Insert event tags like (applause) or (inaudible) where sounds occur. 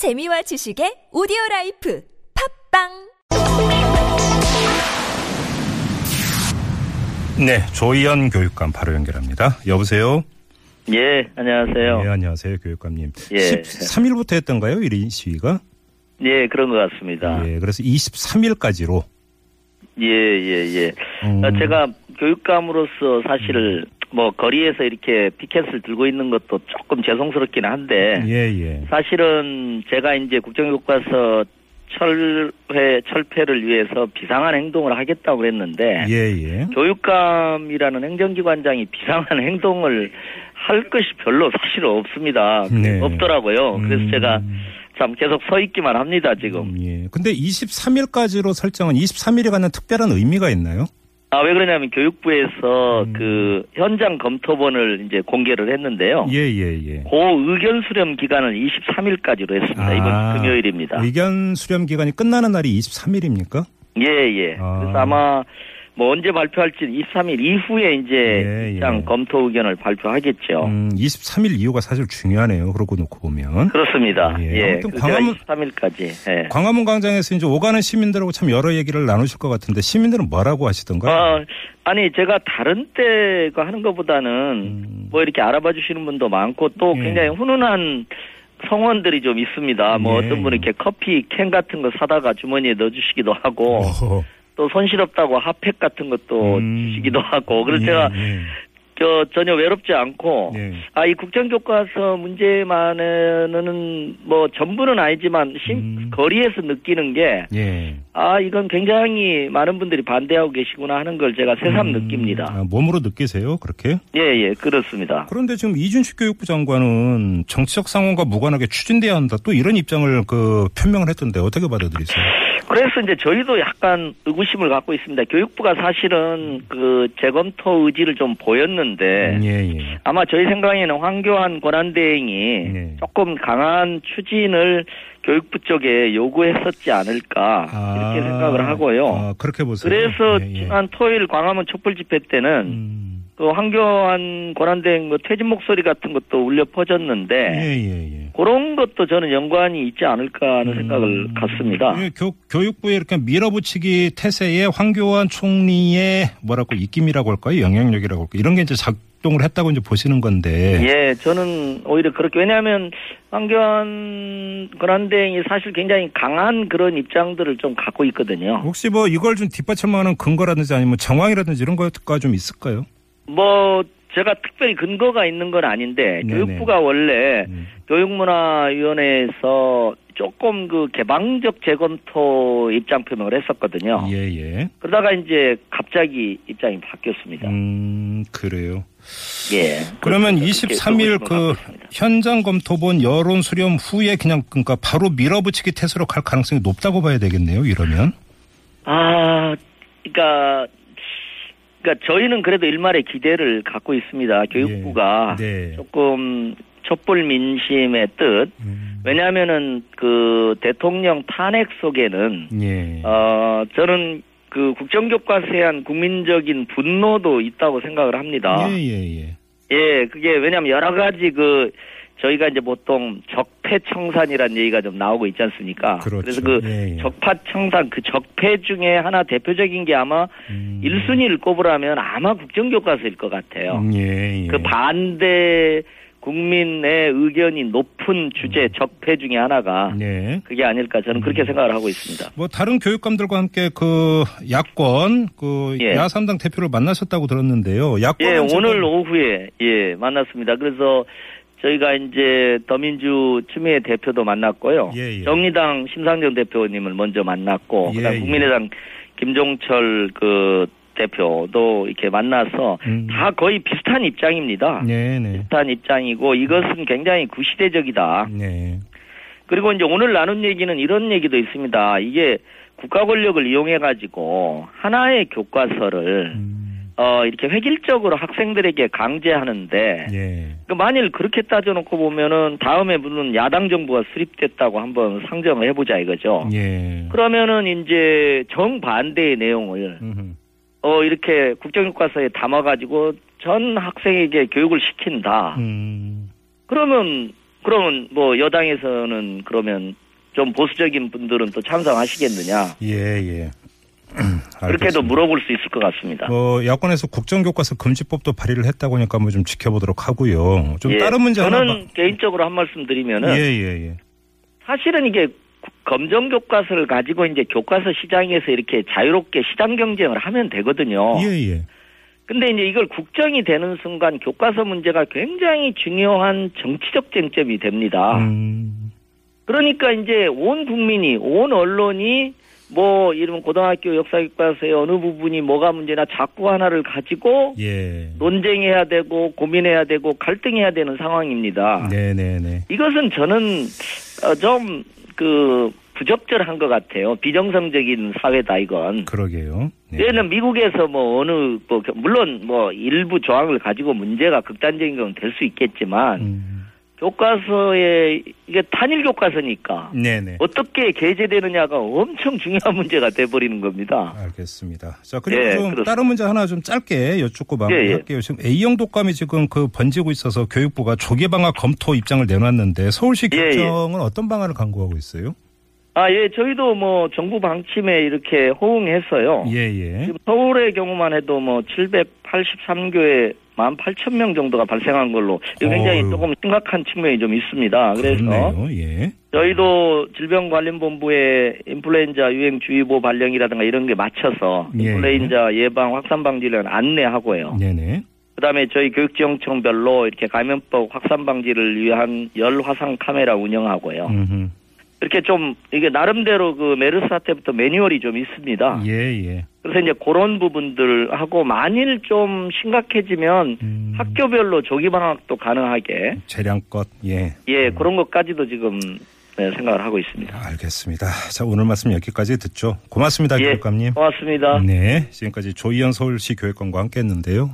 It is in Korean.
재미와 지식의 오디오 라이프 팟빵 네, 조희연 교육감 바로 연결합니다. 여보세요? 예, 안녕하세요. 네, 안녕하세요, 교육감님. 예. 13일부터 했던가요, 1인 시위가? 예, 그런 것 같습니다. 예, 그래서 23일까지로. 예, 예, 예. 음. 어, 제가 교육감으로서 사실 뭐 거리에서 이렇게 피켓을 들고 있는 것도 조금 죄송스럽긴 한데 예, 예. 사실은 제가 이제 국정교과서 철회 철폐를 위해서 비상한 행동을 하겠다고 그랬는데 예, 예. 교육감이라는 행정기관장이 비상한 (laughs) 행동을 할 것이 별로 사실 없습니다. 네. 없더라고요. 그래서 음. 제가 참 계속 서 있기만 합니다, 지금. 음, 예. 근데 23일까지로 설정은 23일에 갖는 특별한 의미가 있나요? 아, 왜 그러냐면 교육부에서 음. 그 현장 검토본을 이제 공개를 했는데요. 예, 예, 예. 그 의견 수렴 기간을 23일까지로 했습니다. 아, 이번 금요일입니다. 의견 수렴 기간이 끝나는 날이 23일입니까? 예, 예. 아. 그래서 아마 뭐 언제 발표할지는 23일 이후에 이제 예, 입장 예. 검토 의견을 발표하겠죠. 음, 23일 이후가 사실 중요하네요. 그러고 놓고 보면. 그렇습니다. 예. 예. 아무튼 광화문- 제가 23일까지. 예. 광화문 광장에서 이제 오가는 시민들하고 참 여러 얘기를 나누실 것 같은데 시민들은 뭐라고 하시던가요? 어, 아니 제가 다른 때가 하는 것보다는 음. 뭐 이렇게 알아봐 주시는 분도 많고 또 예. 굉장히 훈훈한 성원들이 좀 있습니다. 뭐 예. 어떤 분이 이렇게 커피 캔 같은 거 사다가 주머니에 넣어주시기도 하고 어허. 또 손실없다고 핫팩 같은 것도 음. 주시기도 하고 그래서 예, 제가 예. 저 전혀 외롭지 않고 예. 아이 국정교과서 문제만은 뭐 전부는 아니지만 심 음. 거리에서 느끼는 게 예. 아, 이건 굉장히 많은 분들이 반대하고 계시구나 하는 걸 제가 새삼 음, 느낍니다. 아, 몸으로 느끼세요? 그렇게? 예, 예, 그렇습니다. 그런데 지금 이준식 교육부 장관은 정치적 상황과 무관하게 추진돼야 한다. 또 이런 입장을 그 표명을 했던데 어떻게 받아들이세요? 그래서 이제 저희도 약간 의구심을 갖고 있습니다. 교육부가 사실은 그 재검토 의지를 좀 보였는데 예, 예. 아마 저희 생각에는 황교안 권한대행이 네. 조금 강한 추진을 교육부 쪽에 요구했었지 않을까 아, 이렇게 생각을 하고요. 아, 그렇게 보세요. 그래서 예, 예. 지난 토요일 광화문 촛불 집회 때는 음, 그 황교안 권한대행 뭐 퇴진 목소리 같은 것도 울려 퍼졌는데 예, 예, 예. 그런 것도 저는 연관이 있지 않을까 하는 생각을 음, 갖습니다. 예, 교, 교육부에 이렇게 밀어붙이기 태세에 황교안 총리의 뭐라고 입김이라고 할까요? 영향력이라고 할까요? 이런 게 이제 작동을 했다고 이제 보시는 건데. 예, 저는 오히려 그렇게 왜냐하면 황교안 권한대행이 사실 굉장히 강한 그런 입장들을 좀 갖고 있거든요. 혹시 뭐 이걸 좀 뒷받침하는 근거라든지 아니면 정황이라든지 이런 거가 좀 있을까요? 뭐 제가 특별히 근거가 있는 건 아닌데 네네. 교육부가 원래 음. 교육문화위원회에서 조금 그 개방적 재검토 입장 표명을 했었거든요. 예, 예. 그러다가 이제 갑자기 입장이 바뀌었습니다. 음, 그래요. 예. 그러면 그렇게 23일 의구심을 그. 현장 검토본 여론 수렴 후에 그냥 그러니까 바로 밀어붙이기 태세로 갈 가능성이 높다고 봐야 되겠네요. 이러면. 아, 그러니까 그러니까 저희는 그래도 일말의 기대를 갖고 있습니다. 교육부가 예. 네. 조금 촛불 민심의 뜻. 음. 왜냐하면은 그 대통령 탄핵 속에는 예. 어 저는 그 국정교과서에 대한 국민적인 분노도 있다고 생각을 합니다. 예, 예, 예. 예, 그게 왜냐하면 여러 가지 그 저희가 이제 보통 적폐청산이라는 얘기가 좀 나오고 있지 않습니까? 그렇죠. 래서그 예, 예. 적파청산 그 적폐 중에 하나 대표적인 게 아마 음. 일 1순위를 꼽으라면 아마 국정교과서일 것 같아요. 음, 예, 예. 그 반대 국민의 의견이 높은 주제 적폐 중에 하나가 네. 그게 아닐까 저는 그렇게 생각을 하고 있습니다. 뭐 다른 교육감들과 함께 그 야권 그 예. 야삼당 대표를 만나셨다고 들었는데요. 야권 예, 오늘 오후에 예 만났습니다. 그래서 저희가 이제 더민주 추미애 대표도 만났고요. 예, 예. 정의당 심상정 대표님을 먼저 만났고 예, 그다음 예. 국민의당 김종철 그 대표도 이렇게 만나서 음. 다 거의 비슷한 입장입니다. 네, 네. 비슷한 입장이고 이것은 굉장히 구시대적이다. 네. 그리고 이제 오늘 나눈 얘기는 이런 얘기도 있습니다. 이게 국가 권력을 이용해 가지고 하나의 교과서를 음. 어 이렇게 획일적으로 학생들에게 강제하는데 예. 그 만일 그렇게 따져놓고 보면은 다음에 무슨 야당 정부가 수립됐다고 한번 상정을 해보자 이거죠. 예. 그러면은 이제 정반대의 내용을 음흠. 어 이렇게 국정교과서에 담아가지고 전 학생에게 교육을 시킨다. 음. 그러면 그러면 뭐 여당에서는 그러면 좀 보수적인 분들은 또 찬성하시겠느냐? 예, 예. 그렇게도. 물어볼 수 있을 것 같습니다. 뭐 야권에서 국정교과서 금지법도 발의를 했다고 하니까 뭐좀 지켜보도록 하고요. 좀 예, 다른 문제 저는 하나. 봐- 개인적으로 한 말씀 드리면은 예, 예, 예. 사실은 이게 검정 교과서를 가지고 이제 교과서 시장에서 이렇게 자유롭게 시장 경쟁을 하면 되거든요. 예, 예. 근데 이제 이걸 국정이 되는 순간 교과서 문제가 굉장히 중요한 정치적 쟁점이 됩니다. 음, 그러니까 이제 온 국민이 온 언론이 뭐 이러면 고등학교 역사 교과서의 어느 부분이 뭐가 문제나 자꾸 하나를 가지고 예. 논쟁해야 되고 고민해야 되고 갈등해야 되는 상황입니다. 네, 네, 네. 이것은 저는 어, 좀그 부적절한 것 같아요. 비정상적인 사회다 이건. 그러게요. 네. 얘는 미국에서 뭐 어느 뭐 물론 뭐 일부 조항을 가지고 문제가 극단적인 건 될 수 있겠지만 음, 교과서에 이게 단일 교과서니까 네, 네. 어떻게 게재되느냐가 엄청 중요한 문제가 돼 버리는 겁니다. 알겠습니다. 자, 그리고 예, 좀 그렇습니다. 다른 문제 하나 좀 짧게 여쭙고 마무리할게요. 지금 A형 독감이 지금 그 번지고 있어서 교육부가 조기 방학 검토 입장을 내놨는데 서울시 예, 예. 교정은 어떤 방안을 강구하고 있어요? 아, 예, 저희도 뭐 정부 방침에 이렇게 호응했어요. 예, 예. 지금 서울의 경우만 해도 뭐 783교에 18,000명 정도가 발생한 걸로 굉장히 어휴. 조금 심각한 측면이 좀 있습니다. 그래서. 예. 저희도 질병관리본부에 인플루엔자 유행주의보 발령이라든가 이런 게 맞춰서 예. 인플루엔자 예방 확산 방지를 안내하고요. 네네. 그다음에 저희 교육지원청별로 이렇게 감염법 확산 방지를 위한 열 화상 카메라 운영하고요. 음흠. 이렇게 좀 이게 나름대로 그 메르스 사태부터 매뉴얼이 좀 있습니다. 예, 예. 그래서 이제 그런 부분들하고 만일 좀 심각해지면 음, 학교별로 조기 방학도 가능하게 재량껏, 예. 예 그런 것까지도 지금 네, 생각을 하고 있습니다. 알겠습니다. 자, 오늘 말씀 여기까지 듣죠. 고맙습니다, 예, 교육감님. 고맙습니다. 네. 지금까지 조희연 서울시 교육감과 함께 했는데요.